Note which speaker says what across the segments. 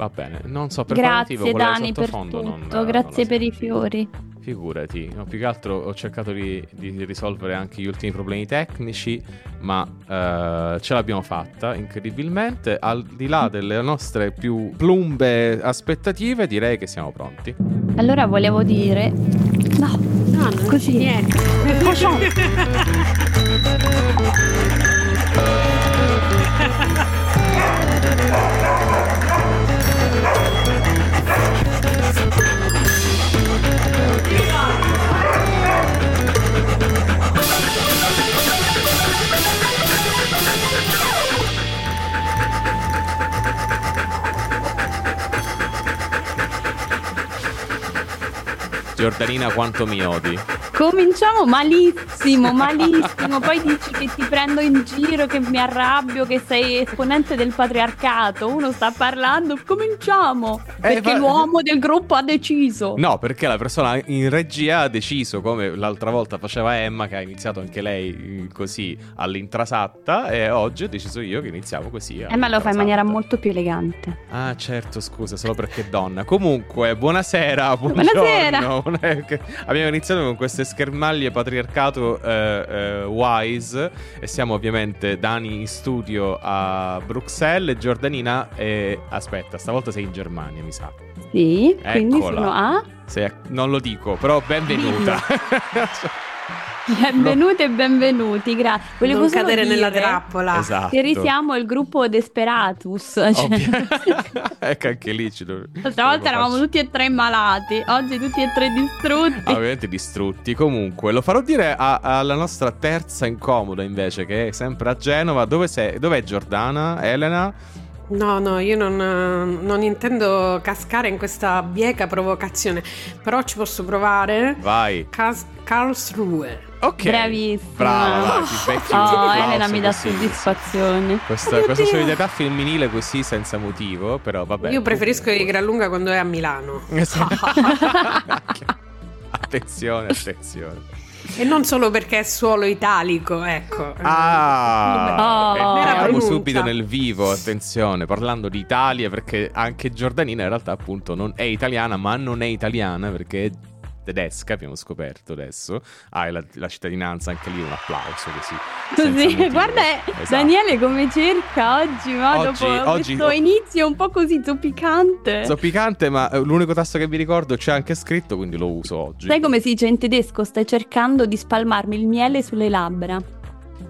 Speaker 1: Va bene, non so per quale motivo
Speaker 2: Grazie
Speaker 1: quella
Speaker 2: Dani per
Speaker 1: non-
Speaker 2: tutto,
Speaker 1: non
Speaker 2: grazie
Speaker 1: la
Speaker 2: per i fiori.
Speaker 1: Figurati, no, più che altro ho cercato di, di risolvere anche gli ultimi problemi tecnici, ma eh, ce l'abbiamo fatta incredibilmente. Al di là delle nostre più plumbe aspettative, direi che siamo pronti.
Speaker 2: Allora volevo dire... No,
Speaker 3: No, non
Speaker 2: Così.
Speaker 3: niente.
Speaker 1: Giordanina, quanto mi odi?
Speaker 2: Cominciamo malissimo, malissimo. Poi dici che ti prendo in giro, che mi arrabbio, che sei esponente del patriarcato. Uno sta parlando, cominciamo. Perché
Speaker 1: va-
Speaker 2: l'uomo del gruppo ha deciso.
Speaker 1: No, perché la persona in regia ha deciso, come l'altra volta faceva Emma, che ha iniziato anche lei eh, così all'intrasatta, e oggi ho deciso io che iniziamo così.
Speaker 2: Eh, ma lo fa in maniera molto più elegante.
Speaker 1: Ah, certo, scusa, solo perché è donna. Comunque, buonasera, buongiorno.
Speaker 2: Buonasera.
Speaker 1: Abbiamo iniziato con queste schermaglie patriarcato eh, eh, wise e siamo ovviamente Dani in studio a Bruxelles Giordanina e aspetta, stavolta sei in Germania, mi sa.
Speaker 2: Sì, quindi
Speaker 1: Eccola.
Speaker 2: sono a.
Speaker 1: Sei a- non lo dico, però benvenuta.
Speaker 2: Benvenute e benvenuti, grazie. Volevo
Speaker 3: non cadere
Speaker 2: dire
Speaker 3: nella trappola.
Speaker 1: esatto.
Speaker 2: Che risiamo il gruppo Desperatus. Cioè,
Speaker 1: ecco anche lì ci dove...
Speaker 2: L'altra volta eravamo tutti e tre malati, oggi tutti e tre distrutti.
Speaker 1: Ah, ovviamente distrutti. Comunque, lo farò dire a- alla nostra terza incomoda invece, che è sempre a Genova. Dove sei? Dov'è Giordana? Elena?
Speaker 3: No, no, io non, non intendo cascare in questa bieca provocazione, però ci posso provare.
Speaker 1: Vai.
Speaker 3: Cas- Karlsruhe.
Speaker 1: Ok.
Speaker 2: Bravissima.
Speaker 1: Brava, vai, ti
Speaker 2: Oh, Elena mi dà soddisfazione.
Speaker 1: Questa,
Speaker 3: Oddio.
Speaker 1: questa solidarietà femminile così senza motivo, però vabbè.
Speaker 3: io preferisco
Speaker 1: comunque.
Speaker 3: di gran lunga quando è a Milano.
Speaker 1: Esatto. attenzione, attenzione.
Speaker 3: E non solo perché è suolo italico, ecco.
Speaker 1: Ah,
Speaker 2: Oh.
Speaker 1: entriamo
Speaker 3: Era venuta.
Speaker 1: subito nel vivo, attenzione, parlando di Italia perché anche Giordanina in realtà appunto non è italiana, ma non è italiana perché è tedesca, abbiamo scoperto adesso. Hai la, la cittadinanza, anche lì un applauso così.
Speaker 2: Così, guarda
Speaker 1: Esatto.
Speaker 2: Daniele come cerca oggi, ma
Speaker 1: Oggi-
Speaker 2: dopo
Speaker 1: oggi-
Speaker 2: questo inizio un po' così zoppicante.
Speaker 1: Zoppicante, ma eh, l'unico tasto che mi ricordo c'è anche scritto, quindi lo uso oggi.
Speaker 2: Sai come si dice in tedesco? Stai cercando di spalmarmi il miele sulle labbra.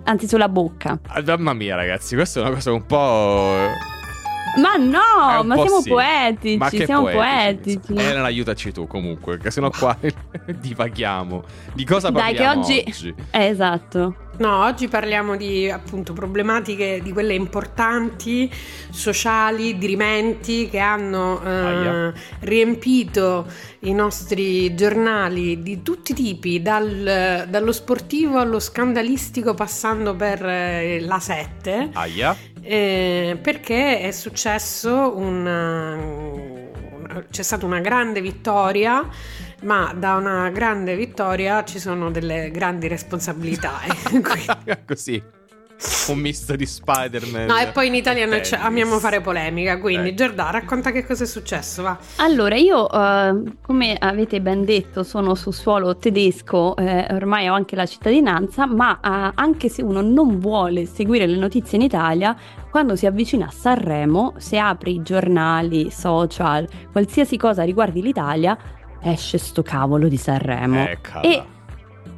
Speaker 2: Anzi, sulla bocca.
Speaker 1: Ah, mamma mia, ragazzi, questa è una cosa un po'.
Speaker 2: Ma no, ma siamo
Speaker 1: sì.
Speaker 2: poetici,
Speaker 1: Ma che
Speaker 2: siamo
Speaker 1: poetici.
Speaker 2: poetici.
Speaker 1: Elena, aiutaci tu comunque, che sennò qua divaghiamo. Di cosa
Speaker 2: Dai, che
Speaker 1: parliamo
Speaker 2: oggi- Eh, esatto.
Speaker 3: No, oggi parliamo di appunto problematiche di quelle importanti, sociali, dirimenti che hanno eh, riempito i nostri giornali di tutti i tipi, dal- dallo sportivo allo scandalistico passando per eh, la 7.
Speaker 1: Aia.
Speaker 3: Eh, perché è successo un, un- c'è stata una grande vittoria, ma da una grande vittoria ci sono delle grandi responsabilità. eh.
Speaker 1: Così. Un misto di Spider-Man.
Speaker 3: No, e poi in Italia noi amiamo fare polemica, quindi
Speaker 1: Eh.
Speaker 3: Giordà, racconta che cosa è successo, va.
Speaker 2: Allora, io, eh, come avete ben detto, sono su suolo tedesco, eh, ormai ho anche la cittadinanza, ma eh, anche se uno non vuole seguire le notizie in Italia, quando si avvicina a Sanremo, se apri i giornali, social, qualsiasi cosa riguardi l'Italia, esce sto cavolo di Sanremo.
Speaker 1: Eccola.
Speaker 2: E,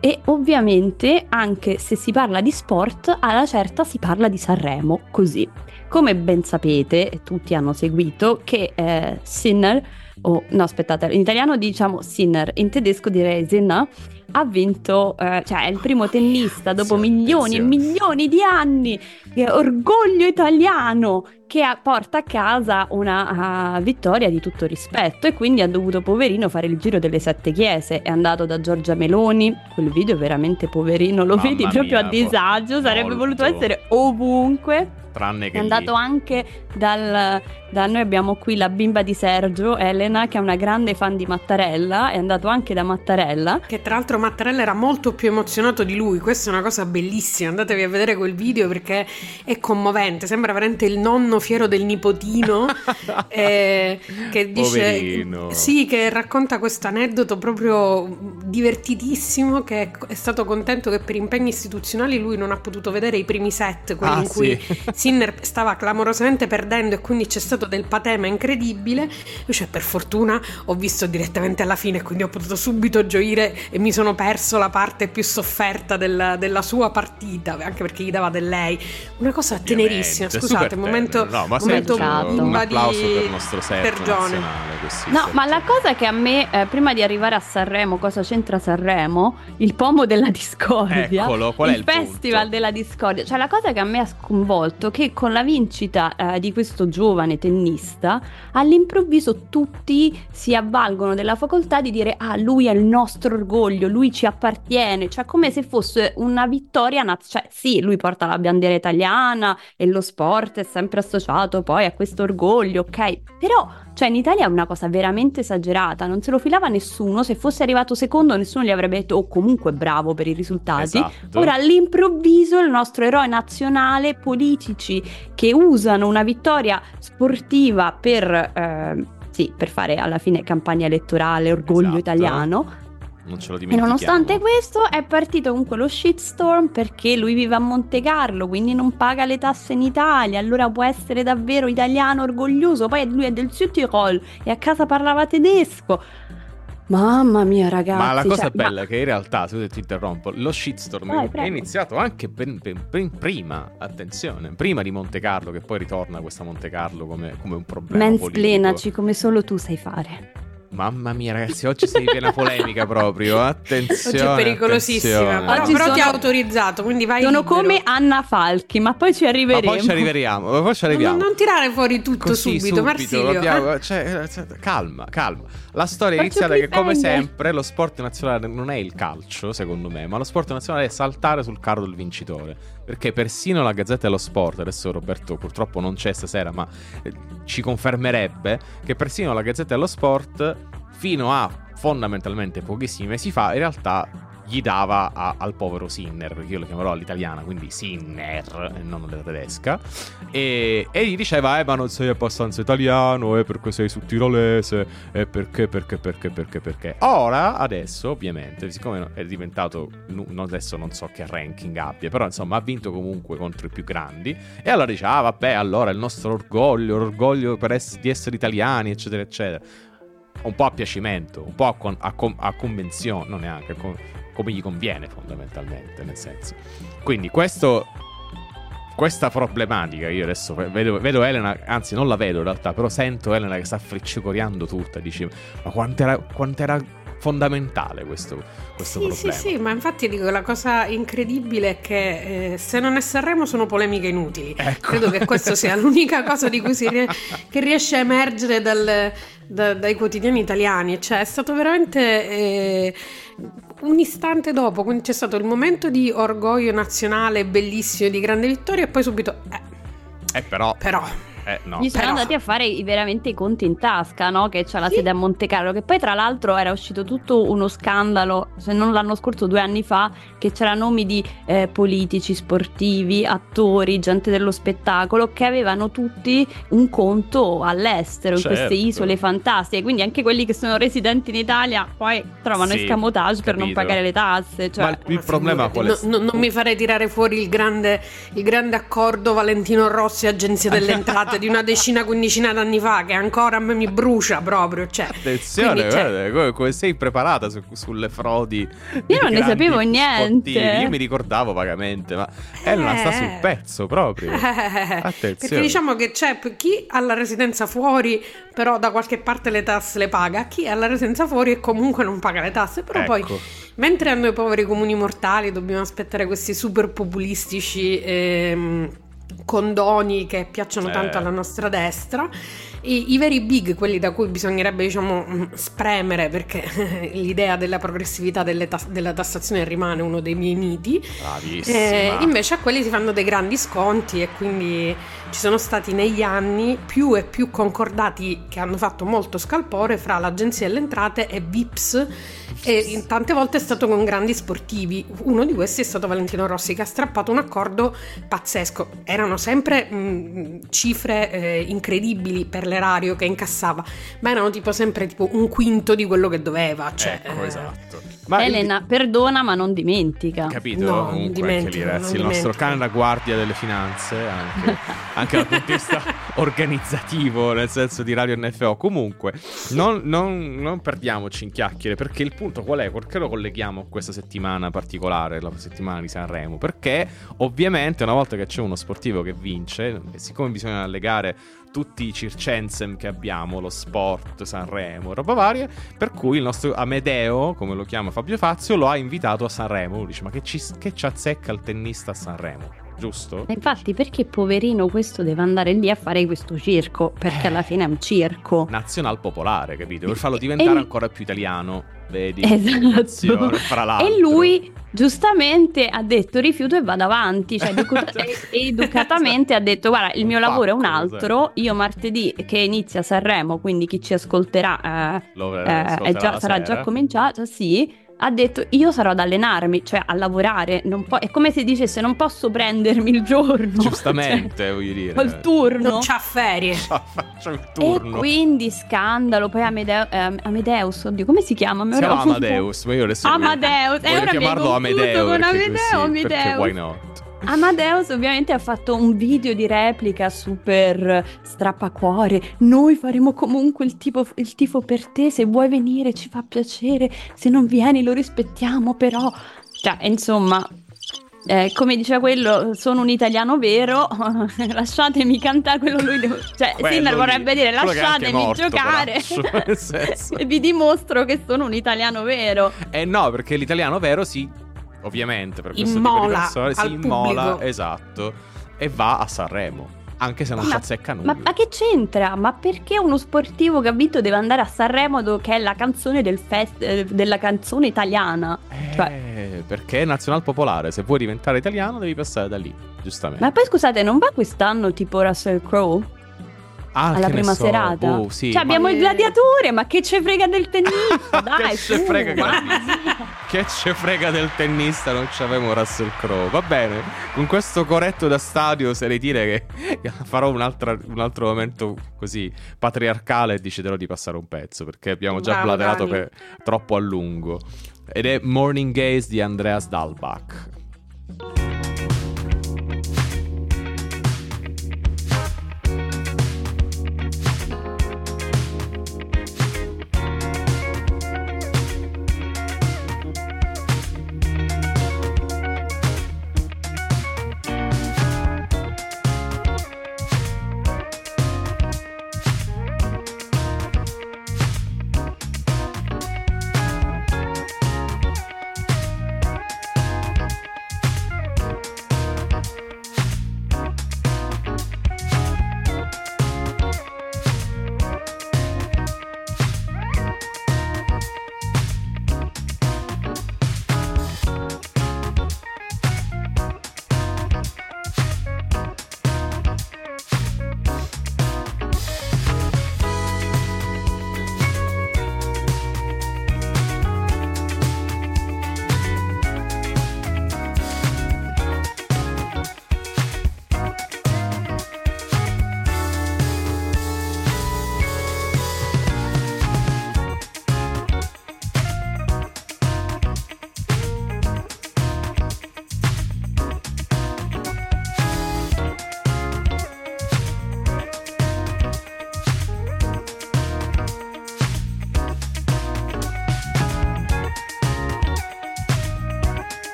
Speaker 2: e ovviamente, anche se si parla di sport, alla certa si parla di Sanremo, così. Come ben sapete, tutti hanno seguito, che eh, Sinner, o no aspettate, in italiano diciamo Sinner, in tedesco direi Sinner, ha vinto, eh, cioè è il primo tennista dopo
Speaker 1: Attenzione,
Speaker 2: milioni e milioni di anni, che orgoglio italiano, che ha- porta a casa una ah, vittoria di tutto rispetto e quindi ha dovuto poverino fare il giro delle sette chiese, è andato da Giorgia Meloni, quel video è veramente poverino, lo
Speaker 1: Mamma
Speaker 2: vedi proprio a
Speaker 1: mia,
Speaker 2: disagio, sarebbe
Speaker 1: molto.
Speaker 2: voluto essere ovunque.
Speaker 1: Tranne che
Speaker 2: È andato
Speaker 1: lì.
Speaker 2: anche dal Da noi abbiamo qui la bimba di Sergio, Elena, che è una grande fan di Mattarella, è andato anche da Mattarella.
Speaker 3: Che tra l'altro Mattarella era molto più emozionato di lui, questa è una cosa bellissima, andatevi a vedere quel video perché è commovente, sembra veramente il nonno fiero del nipotino eh, che dice...
Speaker 1: Poverino.
Speaker 3: Sì, che racconta questo aneddoto proprio divertitissimo, che è stato contento che per impegni istituzionali lui non ha potuto vedere i primi set, quelli
Speaker 1: Ah,
Speaker 3: in cui
Speaker 1: sì.
Speaker 3: Sinner stava clamorosamente perdendo e quindi c'è stato del patema incredibile. Cioè, per fortuna ho visto direttamente alla fine, quindi ho potuto subito gioire e mi sono perso la parte più sofferta della, della sua partita, anche perché gli dava del lei. Una cosa tenerissima.
Speaker 1: Ovviamente,
Speaker 3: Scusate, momento.
Speaker 1: No, ma
Speaker 3: momento
Speaker 1: un applauso per il nostro
Speaker 3: per
Speaker 1: Sergio
Speaker 3: Gione.
Speaker 1: nazionale. così,
Speaker 2: No, ma la cosa che a me, eh, prima di arrivare a Sanremo, cosa c'entra Sanremo? Il pomo della discordia.
Speaker 1: Eccolo, qual è il
Speaker 2: festival
Speaker 1: punto?
Speaker 2: della discordia. Cioè, la cosa che a me ha sconvolto è che con la vincita eh, di questo giovane tennista, all'improvviso tutti si avvalgono della facoltà di dire: Ah, lui è il nostro orgoglio, lui ci appartiene. Cioè, come se fosse una vittoria nazionale. Cioè, sì, lui porta la bandiera italiana e lo sport è sempre associato poi a questo orgoglio, ok? Però. Cioè, in Italia è una cosa veramente esagerata, non se lo filava nessuno. Se fosse arrivato secondo, nessuno gli avrebbe detto, oh, comunque bravo per i risultati.
Speaker 1: Esatto.
Speaker 2: Ora, all'improvviso, il nostro eroe nazionale, politici che usano una vittoria sportiva per, eh, sì, per fare alla fine campagna elettorale, orgoglio
Speaker 1: Esatto.
Speaker 2: italiano.
Speaker 1: Non ce lo
Speaker 2: E
Speaker 1: dimentichiamo.
Speaker 2: nonostante questo è partito comunque lo shitstorm perché lui vive a Monte Carlo, quindi non paga le tasse in Italia, allora può essere davvero italiano orgoglioso. Poi lui è del Südtirol e a casa parlava tedesco. Mamma mia, ragazzi.
Speaker 1: Ma la cosa
Speaker 2: cioè, ma-
Speaker 1: bella è che in realtà, se ti interrompo, lo shitstorm
Speaker 2: Vai,
Speaker 1: è
Speaker 2: prego.
Speaker 1: iniziato anche ben- ben- ben prima, attenzione, prima di Monte Carlo, che poi ritorna questa Monte Carlo come, come un problema politico.
Speaker 2: come solo tu sai fare.
Speaker 1: Mamma mia ragazzi, oggi sei piena polemica proprio, attenzione.
Speaker 3: Oggi è pericolosissima.
Speaker 1: attenzione.
Speaker 3: Però,
Speaker 2: Oggi
Speaker 3: però ti ha
Speaker 2: sono-
Speaker 3: autorizzato, quindi vai
Speaker 2: Sono
Speaker 3: libero.
Speaker 2: come Anna Falchi, ma poi ci
Speaker 1: Ma
Speaker 2: arriveremo.
Speaker 1: poi ci arriviamo, ma poi ci
Speaker 3: Non,
Speaker 1: arriviamo.
Speaker 3: non tirare fuori tutto
Speaker 1: Così,
Speaker 3: subito, Marsilio.
Speaker 1: abbiamo-
Speaker 3: eh.
Speaker 1: cioè, eh, calma, calma. La storia è iniziata che, come sempre, lo sport nazionale non è il calcio, secondo me, ma lo sport nazionale è saltare sul carro del vincitore. Perché persino la Gazzetta dello Sport, adesso Roberto purtroppo non c'è stasera, ma eh, ci confermerebbe che persino la Gazzetta dello Sport, fino a fondamentalmente pochissimi mesi fa, in realtà gli dava a- al povero Sinner, perché io lo chiamerò all'italiana, quindi Sinner e non alla tedesca, e, e gli diceva, eh ma non sei abbastanza italiano, eh perché sei su tirolese, eh perché, perché, perché, perché, perché. Ora, adesso, ovviamente, siccome è diventato, adesso non so che ranking abbia, però insomma ha vinto comunque contro i più grandi, e allora dice, ah vabbè, allora il nostro orgoglio, l'orgoglio per ess- di essere italiani, eccetera, eccetera. Un po' a piacimento, un po' a, con- a con- a convenzione, non neanche, co- come gli conviene fondamentalmente, nel senso. Quindi questo questa problematica io adesso vedo, vedo Elena, anzi non la vedo in realtà, però sento Elena che sta friccicoreando tutta, dice ma quant'era, quant'era fondamentale questo, questo
Speaker 3: Sì,
Speaker 1: problema.
Speaker 3: sì, sì, ma infatti dico la cosa incredibile è che eh, se non è Sanremo sono polemiche inutili.
Speaker 1: Ecco.
Speaker 3: Credo che questa sia l'unica cosa di cui si rie- che riesce a emergere dal- da- dai quotidiani italiani. Cioè, è stato veramente eh, un istante dopo, quindi c'è stato il momento di orgoglio nazionale bellissimo, di grande vittoria, e poi subito. eh,
Speaker 1: Eh però,
Speaker 3: però.
Speaker 1: Eh, no.
Speaker 2: Gli sono
Speaker 3: però-
Speaker 2: andati a fare i- veramente i conti in tasca, no? Che c'ha la
Speaker 3: Sì.
Speaker 2: sede a Monte Carlo, che poi tra l'altro era uscito tutto uno scandalo, se non l'anno scorso, due anni fa, che c'era nomi di eh, politici, sportivi, attori, gente dello spettacolo, che avevano tutti un conto all'estero, in queste
Speaker 1: Certo.
Speaker 2: isole fantastiche, quindi anche quelli che sono residenti in Italia poi trovano
Speaker 1: Sì,
Speaker 2: escamotage per non pagare le tasse. Cioè,
Speaker 1: Ma il, il
Speaker 3: Ma
Speaker 1: problema qual è?
Speaker 3: no- no- non mi farei tirare fuori il grande, il grande accordo Valentino Rossi Agenzia delle Entrate di una decina, quindicina d'anni fa che ancora a me mi brucia proprio. Cioè,
Speaker 1: Attenzione,
Speaker 3: quindi, cioè,
Speaker 1: guarda, come, come sei preparata su- sulle frodi? dei
Speaker 2: non ne sapevo niente.
Speaker 1: sportivi. Io mi ricordavo vagamente, ma Elena sta
Speaker 3: Eh.
Speaker 1: sul pezzo proprio. Attenzione.
Speaker 3: Perché diciamo che c'è p- chi ha la residenza fuori, però da qualche parte le tasse le paga, chi ha la residenza fuori e comunque non paga le tasse, però poi
Speaker 1: Ecco.
Speaker 3: mentre a noi poveri comuni mortali dobbiamo aspettare questi super populistici ehm, condoni che piacciono
Speaker 1: Eh.
Speaker 3: tanto alla nostra destra, I, I, veri big, quelli da cui bisognerebbe diciamo mm, spremere perché l'idea della progressività ta- della tassazione rimane uno dei miei miti.
Speaker 1: Eh,
Speaker 3: invece a quelli si fanno dei grandi sconti e quindi ci sono stati negli anni più e più concordati che hanno fatto molto scalpore fra l'Agenzia delle Entrate e VIPS e tante volte è stato con grandi sportivi. Uno di questi è stato Valentino Rossi che ha strappato un accordo pazzesco. Erano sempre mh, cifre eh, incredibili per l'erario che incassava, ma erano tipo sempre tipo un quinto di quello che doveva. Cioè,
Speaker 1: ecco, eh, esatto.
Speaker 2: Ma Elena, il... perdona ma non dimentica.
Speaker 1: Capito? No, Comunque anche lì ragazzi, il nostro cane da guardia delle finanze, anche, anche dal punto di vista organizzativo, nel senso di Radio NFO. Comunque, non, non, non perdiamoci in chiacchiere, perché il punto qual è? Perché lo colleghiamo a questa settimana particolare, la settimana di Sanremo? Perché ovviamente una volta che c'è uno sportivo che vince, siccome bisogna legare tutti i circensem che abbiamo, lo sport, Sanremo, roba varia, per cui il nostro Amedeo, come lo chiama Fabio Fazio, lo ha invitato a Sanremo. Lui dice, ma che ci, che ci azzecca il tennista a Sanremo? Giusto?
Speaker 2: Infatti, perché poverino questo deve andare lì a fare questo circo? Perché alla fine è un circo.
Speaker 1: Nazional popolare, capito? Per farlo diventare e... ancora più italiano. Vedi?
Speaker 2: Esatto. Fra l'altro. E lui giustamente ha detto rifiuto e vado avanti, cioè educa- educatamente ha detto guarda il mio un lavoro è un altro, io martedì che inizia Sanremo, quindi chi ci ascolterà eh, eh, già, sarà già cominciato, sì, ha detto io sarò ad allenarmi, cioè a lavorare, po- è come se dicesse non posso prendermi il giorno.
Speaker 1: Giustamente, cioè, voglio dire.
Speaker 2: Il turno.
Speaker 3: Non c'ha ferie.
Speaker 1: Faccio il turno.
Speaker 2: E quindi scandalo, poi Amedeo- eh, Amedeus, oddio, come si chiama?
Speaker 1: Si chiama Amadeus, ma io adesso
Speaker 2: Amadeus,
Speaker 1: voglio, voglio chiamarlo Amedeo.
Speaker 2: Con Amedeo,
Speaker 1: così,
Speaker 2: Amadeus.
Speaker 1: why not?
Speaker 2: Amadeus ovviamente ha fatto un video di replica super strappacuore. Noi faremo comunque il, tipo, il tifo per te. Se vuoi venire ci fa piacere. Se non vieni lo rispettiamo, però. Cioè, insomma, eh, come diceva quello, sono un italiano vero, lasciatemi cantare quello lui. Devo... Cioè, Sinner vorrebbe dire lasciatemi morto, giocare e vi dimostro che sono un italiano vero.
Speaker 1: Eh no, perché l'italiano vero si ovviamente per questo
Speaker 3: immola
Speaker 1: tipo di persone si immola,
Speaker 3: pubblico.
Speaker 1: esatto, e va a Sanremo. Anche se non ci azzecca nulla.
Speaker 2: Ma, ma, che c'entra? Ma perché uno sportivo che ha vinto deve andare a Sanremo che è la canzone del fest, eh, della canzone italiana?
Speaker 1: Eh, cioè... perché è nazional popolare. Se vuoi diventare italiano devi passare da lì, giustamente.
Speaker 2: Ma poi scusate, non va quest'anno tipo Russell Crowe?
Speaker 1: Ah,
Speaker 2: alla prima
Speaker 1: so.
Speaker 2: serata.
Speaker 1: Uh, sì,
Speaker 2: cioè, abbiamo il gladiatore, ma che ce frega del tennista? Dai,
Speaker 1: che ce frega che ce frega del tennista, non c'avevamo Russell Crowe. Va bene, con questo corretto da stadio sarei dire che farò un, un altro momento così patriarcale e deciderò di passare un pezzo perché abbiamo già
Speaker 3: Bravo,
Speaker 1: blaterato per troppo a lungo. Ed è Morning Gaze di Andreas Dalbach.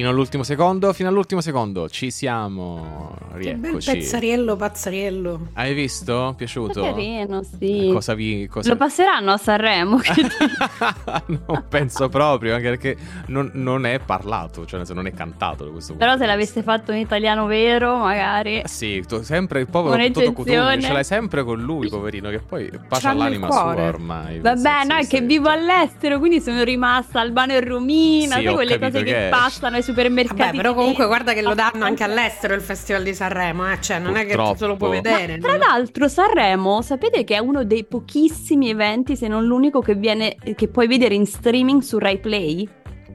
Speaker 1: Fino all'ultimo secondo, fino all'ultimo secondo, ci siamo.
Speaker 3: Che bel
Speaker 1: Rieccoci.
Speaker 3: pezzariello, pazzariello.
Speaker 1: Hai visto? Piaciuto?
Speaker 2: Carino, sì.
Speaker 1: Cosa vi... Cosa...
Speaker 2: Lo passeranno a Sanremo.
Speaker 1: non penso proprio, anche perché non, non è parlato, cioè non è cantato da questo
Speaker 2: Però se l'avesse fatto in italiano vero, magari.
Speaker 1: Sì, tu- sempre il povero. Toto Cutugno, ce l'hai sempre con lui, poverino, che poi pace all'anima
Speaker 3: cuore.
Speaker 1: sua ormai.
Speaker 2: Vabbè, no, è che vivo all'estero, quindi sono rimasta Albano e Romina,
Speaker 1: Sì,
Speaker 2: quelle cose che,
Speaker 1: che
Speaker 2: passano ai supermercati.
Speaker 3: Vabbè, però comunque guarda che lo danno anche all'estero il Festival di Sanremo, eh? cioè non è che tu te lo puoi
Speaker 1: Purtroppo.
Speaker 3: vedere.
Speaker 2: Tra
Speaker 3: no?
Speaker 2: l'altro Sanremo, sapete che è uno dei pochissimi eventi, se non l'unico, che, viene, che puoi vedere in streaming su Rai Play?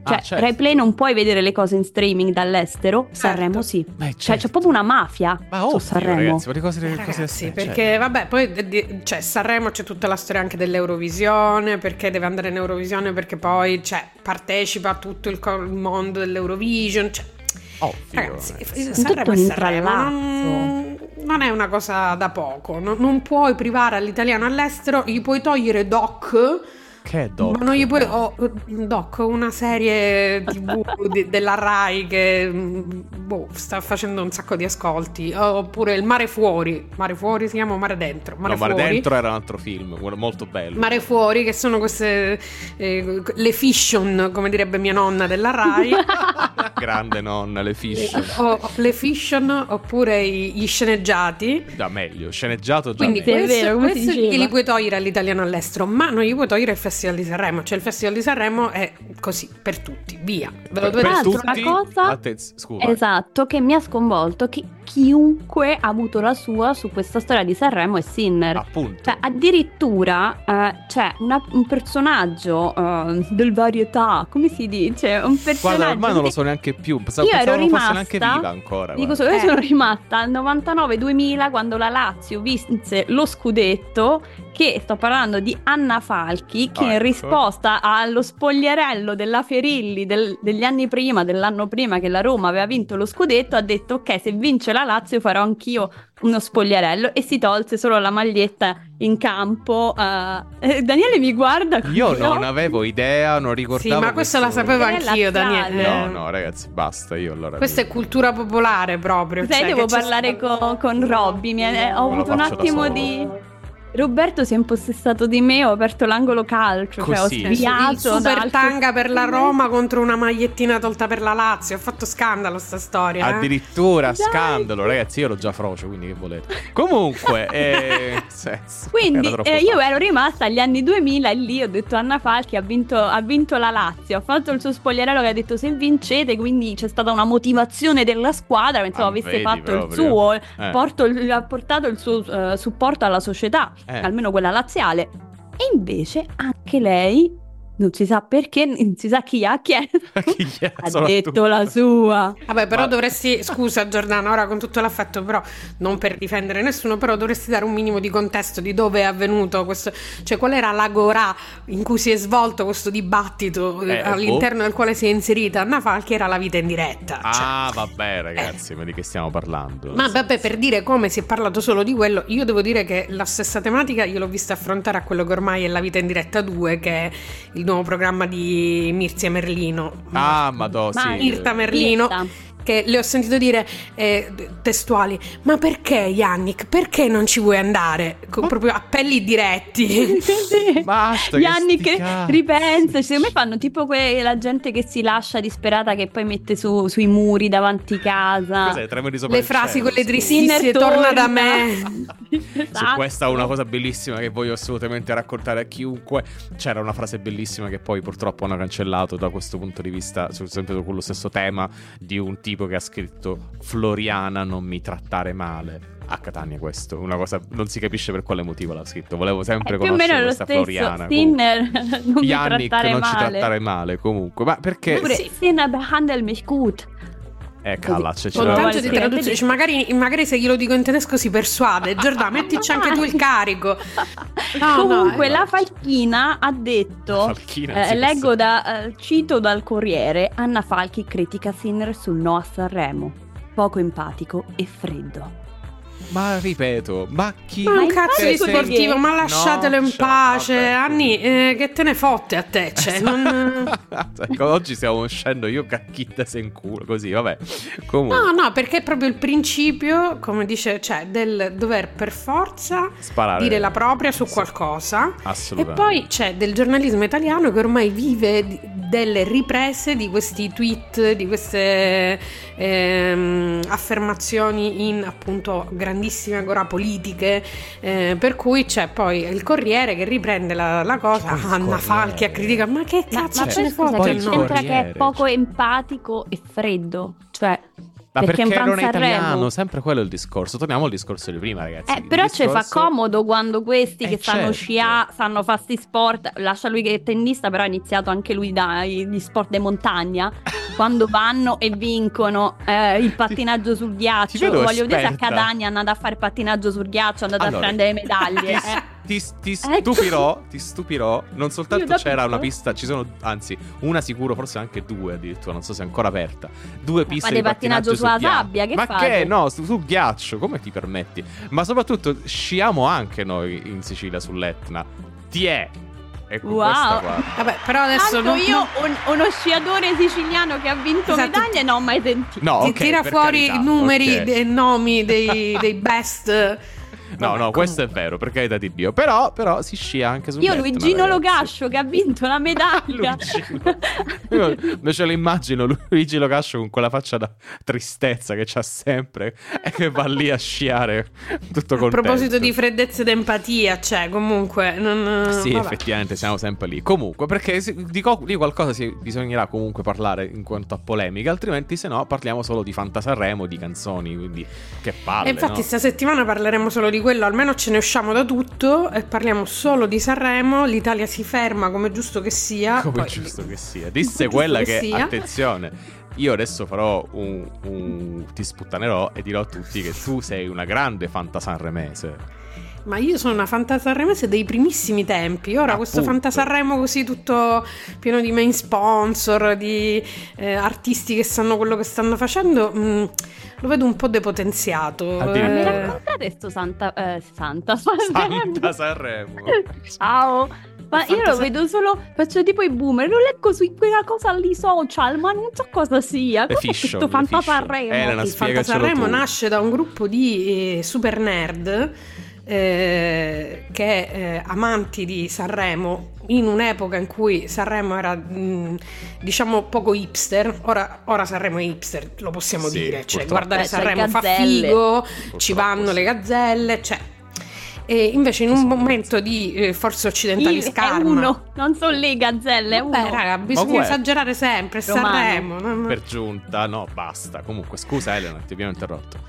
Speaker 2: Cioè,
Speaker 1: Ah, certo.
Speaker 2: Rai Play non puoi vedere le cose in streaming dall'estero, Sanremo sì.
Speaker 1: Beh,
Speaker 2: Cioè,
Speaker 1: certo.
Speaker 2: c'è proprio una mafia
Speaker 1: Ma
Speaker 2: su
Speaker 1: ovvio,
Speaker 2: Sanremo.
Speaker 1: ragazzi, ma di cose, cose
Speaker 3: Ragazzi,
Speaker 1: cioè,
Speaker 3: perché vabbè, poi eh, cioè, Sanremo c'è tutta la storia anche dell'Eurovisione, perché deve andare in Eurovisione, perché poi cioè, partecipa a tutto il mondo dell'Eurovision. Cioè,
Speaker 1: Ovvio,
Speaker 3: ragazzi,
Speaker 1: ragazzi.
Speaker 3: Sanremo
Speaker 2: tutto
Speaker 3: è
Speaker 2: un
Speaker 3: Sanremo, non, non è una cosa da poco. Non, non puoi privare all'italiano all'estero, gli puoi togliere Doc.
Speaker 1: Che è doc?
Speaker 3: Ma non gli puoi. Oh, Doc, una serie TV di- della Rai che mm, boh, sta facendo un sacco di ascolti. Oppure Il Mare Fuori. Mare Fuori si chiama o Mare Dentro? Mare
Speaker 1: no, Mare
Speaker 3: Fuori.
Speaker 1: Dentro era un altro film, molto bello.
Speaker 3: Mare Fuori, che sono queste. eh, le fiction, come direbbe mia nonna della Rai.
Speaker 1: Grande nonna, le fish.
Speaker 3: o, le fiction oppure i- gli sceneggiati.
Speaker 1: Già meglio, sceneggiato già
Speaker 3: Quindi
Speaker 2: è
Speaker 1: meglio.
Speaker 3: questo,
Speaker 2: vero, come si
Speaker 3: questo
Speaker 2: diceva.
Speaker 3: glieli puoi togliere all'italiano all'estero, ma non gli puoi togliere il Festival di Sanremo. Cioè il Festival di Sanremo è così, per tutti, via. Ve lo dovete
Speaker 2: Tra l'altro,
Speaker 1: tutti,
Speaker 2: una cosa-
Speaker 1: attez- scusa.
Speaker 2: Esatto, che mi ha sconvolto che chiunque ha avuto la sua su questa storia di Sanremo è Sinner.
Speaker 1: Appunto.
Speaker 2: Cioè, addirittura eh, c'è una- un personaggio eh, del varietà, come si dice? Un personaggio
Speaker 1: Guarda, ormai non lo so neanche più. Pensavo,
Speaker 2: Io ero rimasta-
Speaker 1: neanche viva ancora.
Speaker 2: Dico solo, io
Speaker 3: Eh.
Speaker 2: sono rimasta al 99-2000 quando la Lazio vinse lo scudetto, che sto parlando di Anna Falchi, che
Speaker 1: Ah,
Speaker 2: in
Speaker 1: ecco.
Speaker 2: risposta allo spogliarello della Ferilli del- degli anni prima, dell'anno prima che la Roma aveva vinto lo scudetto, ha detto ok, se vince la Lazio farò anch'io uno spogliarello e si tolse solo la maglietta in campo. eh. Eh, Daniele mi guarda.
Speaker 1: Io
Speaker 2: no?
Speaker 1: non avevo idea, non ricordavo.
Speaker 3: Sì, ma questo la sapevo
Speaker 2: È
Speaker 3: anch'io. Daniele.
Speaker 1: No, no, ragazzi, basta. Io allora.
Speaker 3: Questa è
Speaker 1: mi-
Speaker 3: cultura popolare proprio.
Speaker 2: Sai,
Speaker 3: cioè,
Speaker 2: devo parlare
Speaker 3: stato-
Speaker 2: con, con Robby. mi è- ho avuto un attimo di. Roberto si è impossessato di me, ho aperto l'angolo calcio, cioè ho
Speaker 1: Così.
Speaker 3: il
Speaker 2: sviato
Speaker 3: super
Speaker 2: dal-
Speaker 3: tanga per la Roma contro una magliettina tolta per la Lazio. Ha fatto scandalo sta storia. eh.
Speaker 1: Addirittura
Speaker 2: Dai.
Speaker 1: scandalo, ragazzi. Io ero già frocio, quindi che volete. Comunque, eh, senso,
Speaker 2: Quindi eh, io ero rimasta agli anni 2000 e lì ho detto Anna Falchi ha vinto, ha vinto la Lazio, ha fatto il suo spogliarello che ha detto se vincete, quindi c'è stata una motivazione della squadra, pensavo
Speaker 1: Ah,
Speaker 2: avesse
Speaker 1: vedi
Speaker 2: fatto il
Speaker 1: proprio.
Speaker 2: suo,
Speaker 1: Eh.
Speaker 2: porto- ha portato il suo eh, supporto alla società,
Speaker 1: Eh.
Speaker 2: almeno quella laziale. E invece anche lei, non si sa perché, non si sa chi ha chiesto,
Speaker 1: Chi è?
Speaker 2: ha detto la sua.
Speaker 3: Vabbè, però
Speaker 1: Ma-
Speaker 3: dovresti, scusa Giordana, ora con tutto l'affetto, però non per difendere nessuno, però dovresti dare un minimo di contesto di dove è avvenuto questo, cioè qual era l'agorà in cui si è svolto questo dibattito eh,
Speaker 1: Eh,
Speaker 3: all'interno del quale si è inserita Anna Falchi era la vita in diretta. cioè.
Speaker 1: Ah, vabbè, ragazzi, ma di che stiamo parlando?
Speaker 3: Ma vabbè, per dire come si è parlato solo di quello, io devo dire che la stessa tematica io l'ho vista affrontare a quello che ormai è La vita in diretta 2, che è il nuovo programma di Mirzia Merlino.
Speaker 1: Ah, madò, sì.
Speaker 2: Ma
Speaker 3: Irta Merlino.
Speaker 2: Irta.
Speaker 3: Che le ho sentito dire eh, testuali, ma perché Yannick? Perché non ci vuoi andare? Con proprio appelli diretti.
Speaker 2: Sì.
Speaker 1: Basta, cazzi.
Speaker 2: ripensa, secondo me fanno tipo quella gente che si lascia disperata che poi mette su- sui muri davanti casa.
Speaker 3: Le frasi quelle
Speaker 1: scusa.
Speaker 3: tristissime, torna da me.
Speaker 1: Su
Speaker 2: Esatto.
Speaker 1: questa una cosa bellissima che voglio assolutamente raccontare a chiunque. C'era una frase bellissima che poi purtroppo hanno cancellato da questo punto di vista, su- sempre su quello stesso tema, di un tipo che ha scritto Floriana non mi trattare male. A Catania questo, una cosa non si capisce per quale motivo l'ha scritto. Volevo sempre
Speaker 2: meno
Speaker 1: conoscere
Speaker 2: lo
Speaker 1: questa
Speaker 2: stesso.
Speaker 1: Floriana.
Speaker 2: Sinner non mi
Speaker 1: Yannick
Speaker 2: trattare
Speaker 1: non ci
Speaker 2: male.
Speaker 1: trattare male comunque. Ma perché
Speaker 2: Oppure
Speaker 3: Sì.
Speaker 2: Sinner behandel mich gut.
Speaker 1: Eh, calla, c'è
Speaker 3: Con
Speaker 2: Però-
Speaker 3: tanto di
Speaker 2: Sì.
Speaker 3: traduzione, dice, magari, magari se glielo dico in tedesco si persuade. Giordano, mettici anche tu il carico. No,
Speaker 2: Comunque
Speaker 3: no,
Speaker 2: la Falchina ha detto,
Speaker 1: Falchina,
Speaker 2: eh,
Speaker 1: sì,
Speaker 2: leggo da, eh, cito dal Corriere, Anna Falchi critica Sinner sul no a Sanremo, poco empatico e freddo.
Speaker 1: Ma ripeto, ma chi...
Speaker 3: Ma un cazzo di sportivo, ma lasciatelo in
Speaker 1: No, cioè,
Speaker 3: pace.
Speaker 1: vabbè.
Speaker 3: Anni, eh, che te ne fotte a te? Cioè, non...
Speaker 1: ecco, oggi stiamo uscendo io cacchitta se in culo, così, vabbè. Comunque,
Speaker 3: No, no, perché è proprio il principio, come dice, cioè, del dover per forza
Speaker 1: sparare.
Speaker 3: dire la propria su qualcosa. E
Speaker 1: Assolutamente.
Speaker 3: poi c'è del giornalismo italiano che ormai vive delle riprese di questi tweet, di queste ehm, affermazioni in appunto grandissime agora politiche. eh, per cui c'è poi il Corriere che riprende la, la cosa.
Speaker 1: Il
Speaker 3: Anna
Speaker 1: Corriere.
Speaker 3: Falchi a critica, ma che
Speaker 2: Ma,
Speaker 3: cazzo
Speaker 2: ma
Speaker 3: ce
Speaker 2: poi
Speaker 3: ne fotte?
Speaker 1: Poi
Speaker 2: che è poco empatico e freddo? Cioè,
Speaker 1: Ma
Speaker 2: perché
Speaker 1: perché, non è italiano? Sempre quello è il discorso. Torniamo al discorso di prima, ragazzi.
Speaker 2: Eh, però ci fa
Speaker 1: discorso-
Speaker 2: comodo quando questi
Speaker 1: Eh,
Speaker 2: che sanno
Speaker 1: certo.
Speaker 2: sciare, sanno fare sti sport, lascia lui che è tennista, però ha iniziato anche lui dagli sport di montagna, quando vanno e vincono eh, il pattinaggio sul ghiaccio, voglio vedere se a
Speaker 1: esperta.
Speaker 2: Catania è andata a fare pattinaggio sul ghiaccio, è andata
Speaker 1: Allora,
Speaker 2: a prendere medaglie. Eh.
Speaker 1: Ti- ti
Speaker 2: Ecco.
Speaker 1: stupirò, ti stupirò. Non soltanto c'era una
Speaker 2: piccola-
Speaker 1: pista, ci sono anzi una sicuro, forse anche due addirittura, non so se è ancora aperta. Due piste
Speaker 2: fate
Speaker 1: di pattinaggio,
Speaker 2: pattinaggio sulla
Speaker 1: sul ghiaccio.
Speaker 2: sabbia, che
Speaker 1: Ma
Speaker 2: fate?
Speaker 1: che no, su, sul ghiaccio, come ti permetti? Ma soprattutto sciamo anche noi in Sicilia sull'Etna. Ti è. Ecco
Speaker 2: Wow.
Speaker 1: questa qua.
Speaker 3: Vabbè, però adesso
Speaker 2: Tanto
Speaker 3: non-
Speaker 2: io un- uno sciatore siciliano che ha vinto
Speaker 3: Esatto.
Speaker 2: medaglie non ho mai sentito.
Speaker 1: No,
Speaker 3: ti
Speaker 1: ok,
Speaker 3: tira fuori i numeri e nomi dei, dei best.
Speaker 1: No,
Speaker 3: Vabbè,
Speaker 1: no, questo è vero, per carità di Dio. Però, però si scia anche su
Speaker 2: Io Luigino Logascio che ha vinto la medaglia.
Speaker 1: Io me ce lo immagino Luigi Locascio con quella faccia da tristezza che c'ha sempre e che va lì a sciare tutto
Speaker 3: A
Speaker 1: contento.
Speaker 3: proposito di freddezza ed empatia, cioè, comunque. Non,
Speaker 1: Sì,
Speaker 3: vabbè.
Speaker 1: effettivamente siamo sempre lì. Comunque, perché di, co- di qualcosa si- bisognerà comunque parlare in quanto a polemiche, altrimenti se no parliamo solo di Fantasarremo, di canzoni, quindi che palle,
Speaker 3: E infatti,
Speaker 1: no?
Speaker 3: sta settimana parleremo solo di quello, almeno ce ne usciamo da tutto e parliamo solo di Sanremo. L'Italia si ferma come giusto che sia.
Speaker 1: Come
Speaker 3: Poi-
Speaker 1: giusto che sia. Disse quella
Speaker 3: che
Speaker 1: che, attenzione, io adesso farò un, un- ti sputtanerò e dirò a tutti che tu sei una grande fantasanremese.
Speaker 3: Ma io sono una fantasarremese dei primissimi tempi. Ora questo
Speaker 1: Appunto.
Speaker 3: fantasarremo così tutto pieno di main sponsor, di eh, artisti che sanno quello che stanno facendo, mh, lo vedo un po' depotenziato.
Speaker 1: Addirittura.
Speaker 2: Ma mi
Speaker 3: Eh,
Speaker 2: raccontate sto Santa... Eh, Santa...
Speaker 1: Santa Sanremo.
Speaker 2: Ciao! Ma io lo vedo solo, faccio tipo i boomer, lo leggo su quella cosa lì social, ma non so cosa sia. Cos'è
Speaker 1: fiction,
Speaker 2: questo. Fantasarremo?
Speaker 1: Elena,
Speaker 3: il Fantasarremo nasce da un gruppo di eh, super nerd eh, che eh, amanti di Sanremo in un'epoca in cui Sanremo era mh, diciamo poco hipster ora, ora Sanremo è hipster lo possiamo
Speaker 1: Sì,
Speaker 3: dire cioè guardare
Speaker 2: c'è
Speaker 3: Sanremo fa figo ci
Speaker 1: Purtroppo
Speaker 3: vanno
Speaker 1: sì.
Speaker 3: le gazzelle cioè e invece in un momento di eh, forse occidentali
Speaker 2: È
Speaker 3: scarma
Speaker 2: uno, non sono le gazzelle, è uno.
Speaker 3: raga, bisogna esagerare sempre. è
Speaker 2: Romano.
Speaker 3: Sanremo.
Speaker 1: Per giunta, no, basta. Comunque, scusa Elena, ti abbiamo interrotto.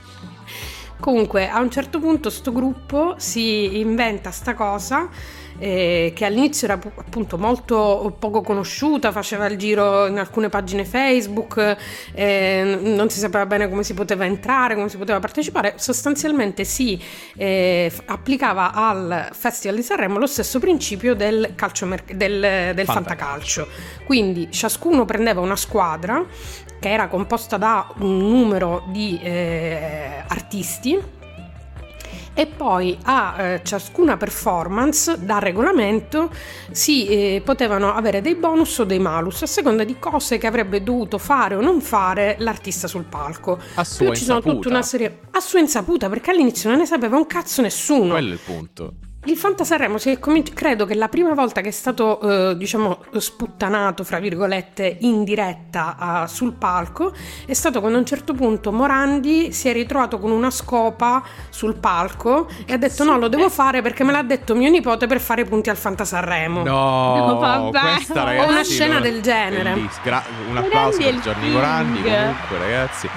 Speaker 3: Comunque, a un certo punto sto gruppo si inventa sta cosa eh, che all'inizio era pu- appunto molto poco conosciuta, faceva il giro in alcune pagine Facebook, eh, non si sapeva bene come si poteva entrare, come si poteva partecipare, sostanzialmente si eh, applicava al Festival di Sanremo lo stesso principio del, calcio mer- del, del
Speaker 1: Fantacalcio.
Speaker 3: fantacalcio. Quindi ciascuno prendeva una squadra che era composta da un numero di eh, artisti e poi a eh, ciascuna performance da regolamento si eh, potevano avere dei bonus o dei malus a seconda di cose che avrebbe dovuto fare o non fare l'artista sul palco.
Speaker 1: A sua
Speaker 3: ci sono
Speaker 1: insaputa.
Speaker 3: tutta una serie a sua insaputa perché all'inizio non ne sapeva un cazzo nessuno.
Speaker 1: Quello è il punto.
Speaker 3: Il Fantasarremo si è cominci- credo che la prima volta che è stato eh, diciamo sputtanato fra virgolette in diretta ah, sul palco è stato quando a un certo punto Morandi si è ritrovato con una scopa sul palco e ha detto no lo devo fare perché me l'ha detto mio nipote per fare i punti al Fantasarremo
Speaker 1: No,
Speaker 2: No, vabbè.
Speaker 1: questa ragazzi.
Speaker 3: una scena
Speaker 1: non-
Speaker 3: del genere.
Speaker 1: Gra- un
Speaker 2: Morandi
Speaker 1: applauso
Speaker 2: è
Speaker 1: per
Speaker 2: king.
Speaker 1: Morandi. Comunque, ragazzi,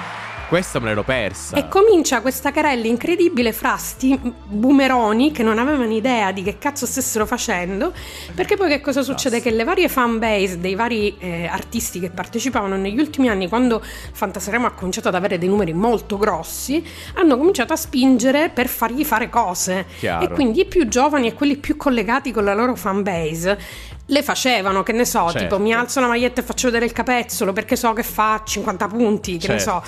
Speaker 1: questa me l'ero persa.
Speaker 3: E comincia questa carella incredibile fra sti boomeroni che non avevano idea di che cazzo stessero facendo, perché poi che cosa succede? Che le varie fan base dei vari eh, artisti che partecipavano negli ultimi anni, quando Fantasaremo ha cominciato ad avere dei numeri molto grossi, hanno cominciato a spingere per fargli fare cose.
Speaker 1: Chiaro.
Speaker 3: E quindi i più giovani e quelli più collegati con la loro fan base le facevano, che ne so,
Speaker 1: Certo.
Speaker 3: tipo mi alzo la maglietta e faccio vedere il capezzolo perché so che fa 50 punti, che ne so.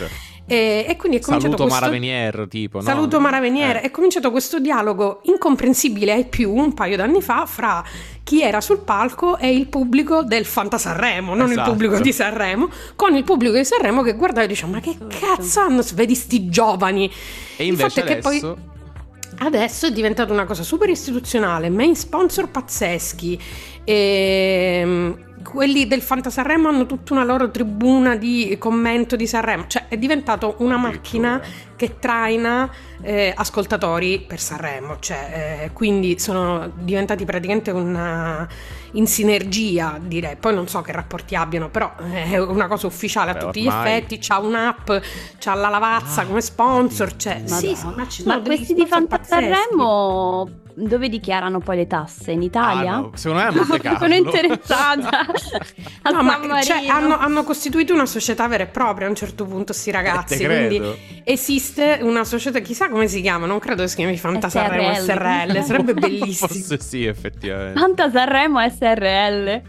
Speaker 3: E, e quindi è cominciato
Speaker 1: Saluto
Speaker 3: questo...
Speaker 1: Maravenier, tipo. no?
Speaker 3: Saluto Maravenier,
Speaker 1: Eh.
Speaker 3: è cominciato questo dialogo incomprensibile ai più un paio d'anni fa fra chi era sul palco e il pubblico del Fanta Sanremo, non
Speaker 1: Esatto.
Speaker 3: il pubblico di Sanremo, con il pubblico di Sanremo che guardava e diceva ma che cazzo hanno, vedi sti giovani.
Speaker 1: E
Speaker 3: Il
Speaker 1: invece
Speaker 3: fatto è che poi-
Speaker 1: adesso...
Speaker 3: Adesso è diventata una cosa super istituzionale, main sponsor pazzeschi. ehm, quelli del Fanta Sanremo hanno tutta una loro tribuna di commento di Sanremo. Cioè, è diventato una macchina che traina eh, ascoltatori per Sanremo. Cioè, eh, quindi sono diventati praticamente una in sinergia, direi. Poi non so che rapporti abbiano, però è una cosa ufficiale a
Speaker 1: Beh,
Speaker 3: tutti
Speaker 1: ormai-
Speaker 3: gli effetti. C'ha un'app, c'ha la lavazza
Speaker 1: Ah,
Speaker 3: come sponsor. Cioè,
Speaker 2: Madonna.
Speaker 3: sì, ma ci sono
Speaker 2: Ma questi di
Speaker 3: sponsor
Speaker 2: Fanta
Speaker 3: pazzeschi.
Speaker 2: Sanremo dove dichiarano poi le tasse? In Italia?
Speaker 1: Ah, no, secondo me è a Monte Carlo.
Speaker 2: Sono interessata. A
Speaker 3: No, ma cioè, hanno, hanno costituito una società vera e propria a un certo punto, sti ragazzi.
Speaker 1: Eh,
Speaker 3: Quindi esiste una società, chissà come si chiama, non credo si chiami Fanta Sanremo
Speaker 2: SRL.
Speaker 3: SRL, sarebbe bellissimo.
Speaker 1: Forse sì, effettivamente.
Speaker 2: Fanta Sanremo SRL.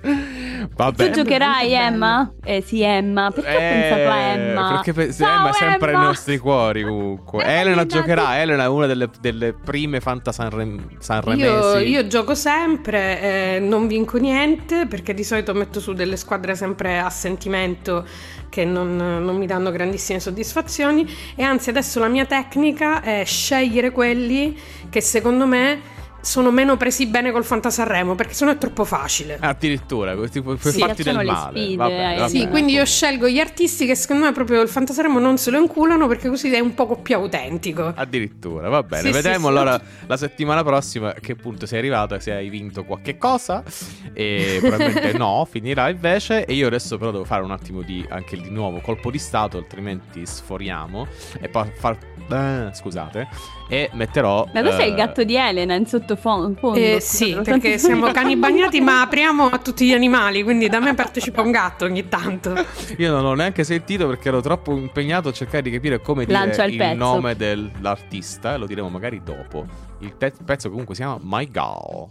Speaker 1: Vabbè.
Speaker 2: Tu giocherai. Emma? Eh sì, Emma. Perché ho
Speaker 1: Eh,
Speaker 2: pensato a Emma?
Speaker 1: Perché pe-
Speaker 2: Ciao,
Speaker 1: Emma è sempre
Speaker 2: Emma.
Speaker 1: nei nostri cuori comunque.
Speaker 2: Eh,
Speaker 1: Elena giocherà. Elena è una delle, delle prime Fanta Sanrem-
Speaker 3: Io,
Speaker 1: Sanremesi.
Speaker 3: io gioco sempre, eh, non vinco niente perché di solito metto su delle squadre sempre a sentimento che non, non mi danno grandissime soddisfazioni e anzi adesso la mia tecnica è scegliere quelli che secondo me sono meno presi bene col Fantasarremo perché sennò è troppo facile.
Speaker 1: Addirittura, questi per
Speaker 3: Sì,
Speaker 1: farti del male.
Speaker 2: sfide,
Speaker 1: Vabbè,
Speaker 2: eh,
Speaker 1: vabbè.
Speaker 3: Sì, quindi io scelgo gli artisti che secondo me proprio il Fantasaremo non se lo inculano perché così è un poco più autentico.
Speaker 1: Addirittura, va bene.
Speaker 3: Sì, sì,
Speaker 1: Vedremo
Speaker 3: sì.
Speaker 1: allora la settimana prossima a che punto sei arrivato, se hai vinto qualche cosa. E probabilmente no, finirà invece. E io adesso però devo fare un attimo di anche di nuovo colpo di stato, altrimenti sforiamo. E poi far. Eh, scusate. E metterò.
Speaker 2: Ma cos'è
Speaker 1: eh,
Speaker 2: il gatto di Elena in sottofondo?
Speaker 3: Eh, sì, perché siamo cani bagnati, ma apriamo a tutti gli animali, quindi da me partecipa un gatto ogni tanto.
Speaker 1: Io non l'ho neanche sentito perché ero troppo impegnato a cercare di capire come dire
Speaker 2: Lancia il
Speaker 1: il,
Speaker 2: pezzo.
Speaker 1: nome dell'artista. E lo diremo magari dopo. Il te- pezzo comunque si chiama My Gal.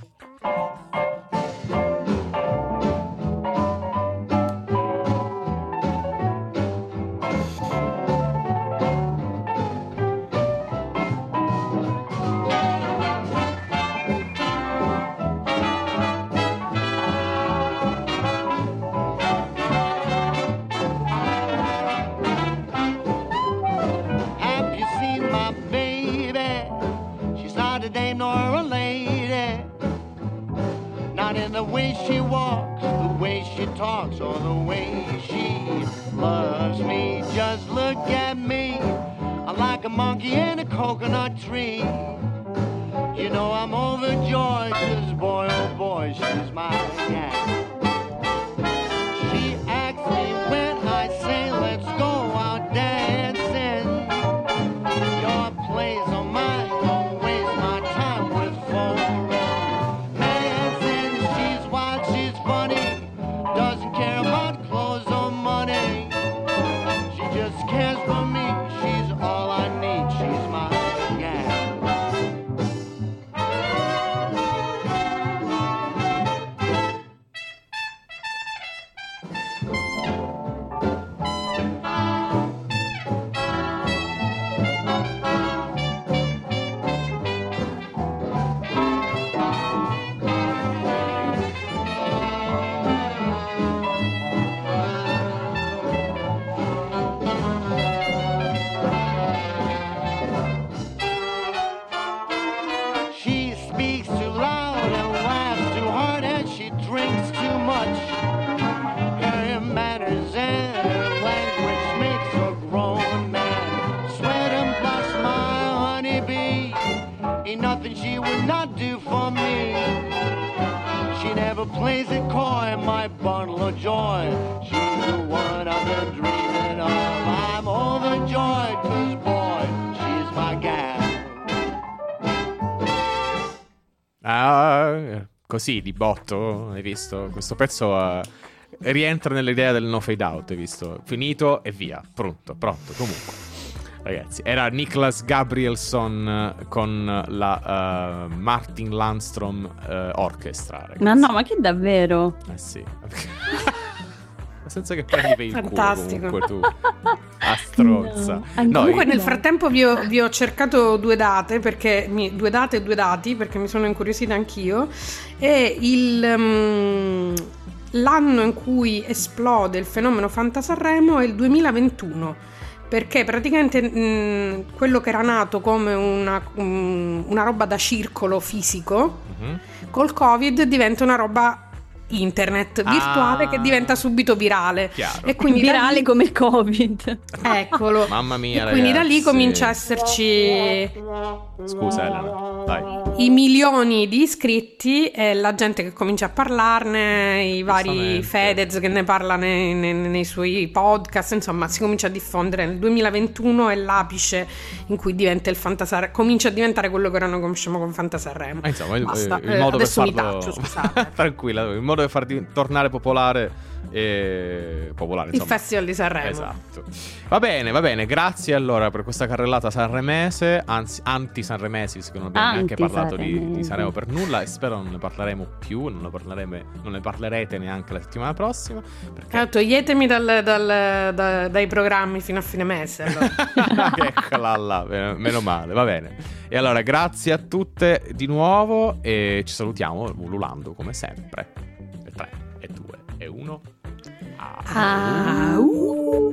Speaker 1: Ah, così di botto, hai visto? Questo pezzo eh, rientra nell'idea del no fade out, hai visto? Finito e via, pronto, pronto, comunque. Ragazzi, era Niklas Gabrielson eh, con la eh, Martin Landstrom eh, Orchestra, ragazzi.
Speaker 2: Ma no, ma che davvero?
Speaker 1: Eh sì. Senza che prendi per il culo
Speaker 3: Fantastico.
Speaker 1: comunque tu. a stronza.
Speaker 2: No,
Speaker 1: No,
Speaker 2: ancora
Speaker 3: Comunque nel
Speaker 2: no.
Speaker 3: frattempo vi ho, vi ho cercato due date, perché mi- due date e due dati, perché mi sono incuriosita anch'io. E il, mm, l'anno in cui esplode il fenomeno Fanta Sanremo è il 2021. Perché praticamente mm, quello che era nato come una, mm, una roba da circolo fisico,
Speaker 1: Mhm.
Speaker 3: col Covid diventa una roba internet virtuale
Speaker 1: Ah.
Speaker 3: che diventa subito virale.
Speaker 1: Chiaro.
Speaker 3: E quindi
Speaker 2: Virale
Speaker 3: lì-
Speaker 2: come il Covid.
Speaker 3: Eccolo.
Speaker 1: Mamma mia,
Speaker 3: E quindi da lì comincia a esserci
Speaker 1: Scusa Elena, dai.
Speaker 3: i milioni di iscritti e la gente che comincia a parlarne, i vari. Fedez che ne parla nei, nei- nei suoi podcast, insomma si comincia a diffondere. Nel 2021 è l'apice in cui diventa il Fantasar- comincia a diventare quello che ora noi conosciamo come Fantasarremo.
Speaker 1: Ah, insomma, il,
Speaker 3: Basta,
Speaker 1: il
Speaker 3: eh,
Speaker 1: modo per
Speaker 3: adesso mi
Speaker 1: farlo
Speaker 3: taccio, scusate.
Speaker 1: tranquilla, il modo per far di- tornare popolare e popolare,
Speaker 3: Il
Speaker 1: insomma.
Speaker 3: Festival di Sanremo.
Speaker 1: Esatto. Va bene, va bene. Grazie allora per questa carrellata sanremese, anzi anti-sanremesi, che non abbiamo neanche parlato di, di. Sanremo per nulla e spero non ne parleremo più, non ne, parleremo, non ne parlerete neanche la settimana prossima. Perché...
Speaker 3: Eh, toglietemi dal- dal- da- dai programmi fino a fine mese. allora.
Speaker 1: Eccola là, meno meno male, va bene. E allora grazie a tutte di nuovo e ci salutiamo ululando come sempre. E 3, e 2, e 1.
Speaker 2: Ah.
Speaker 3: Au.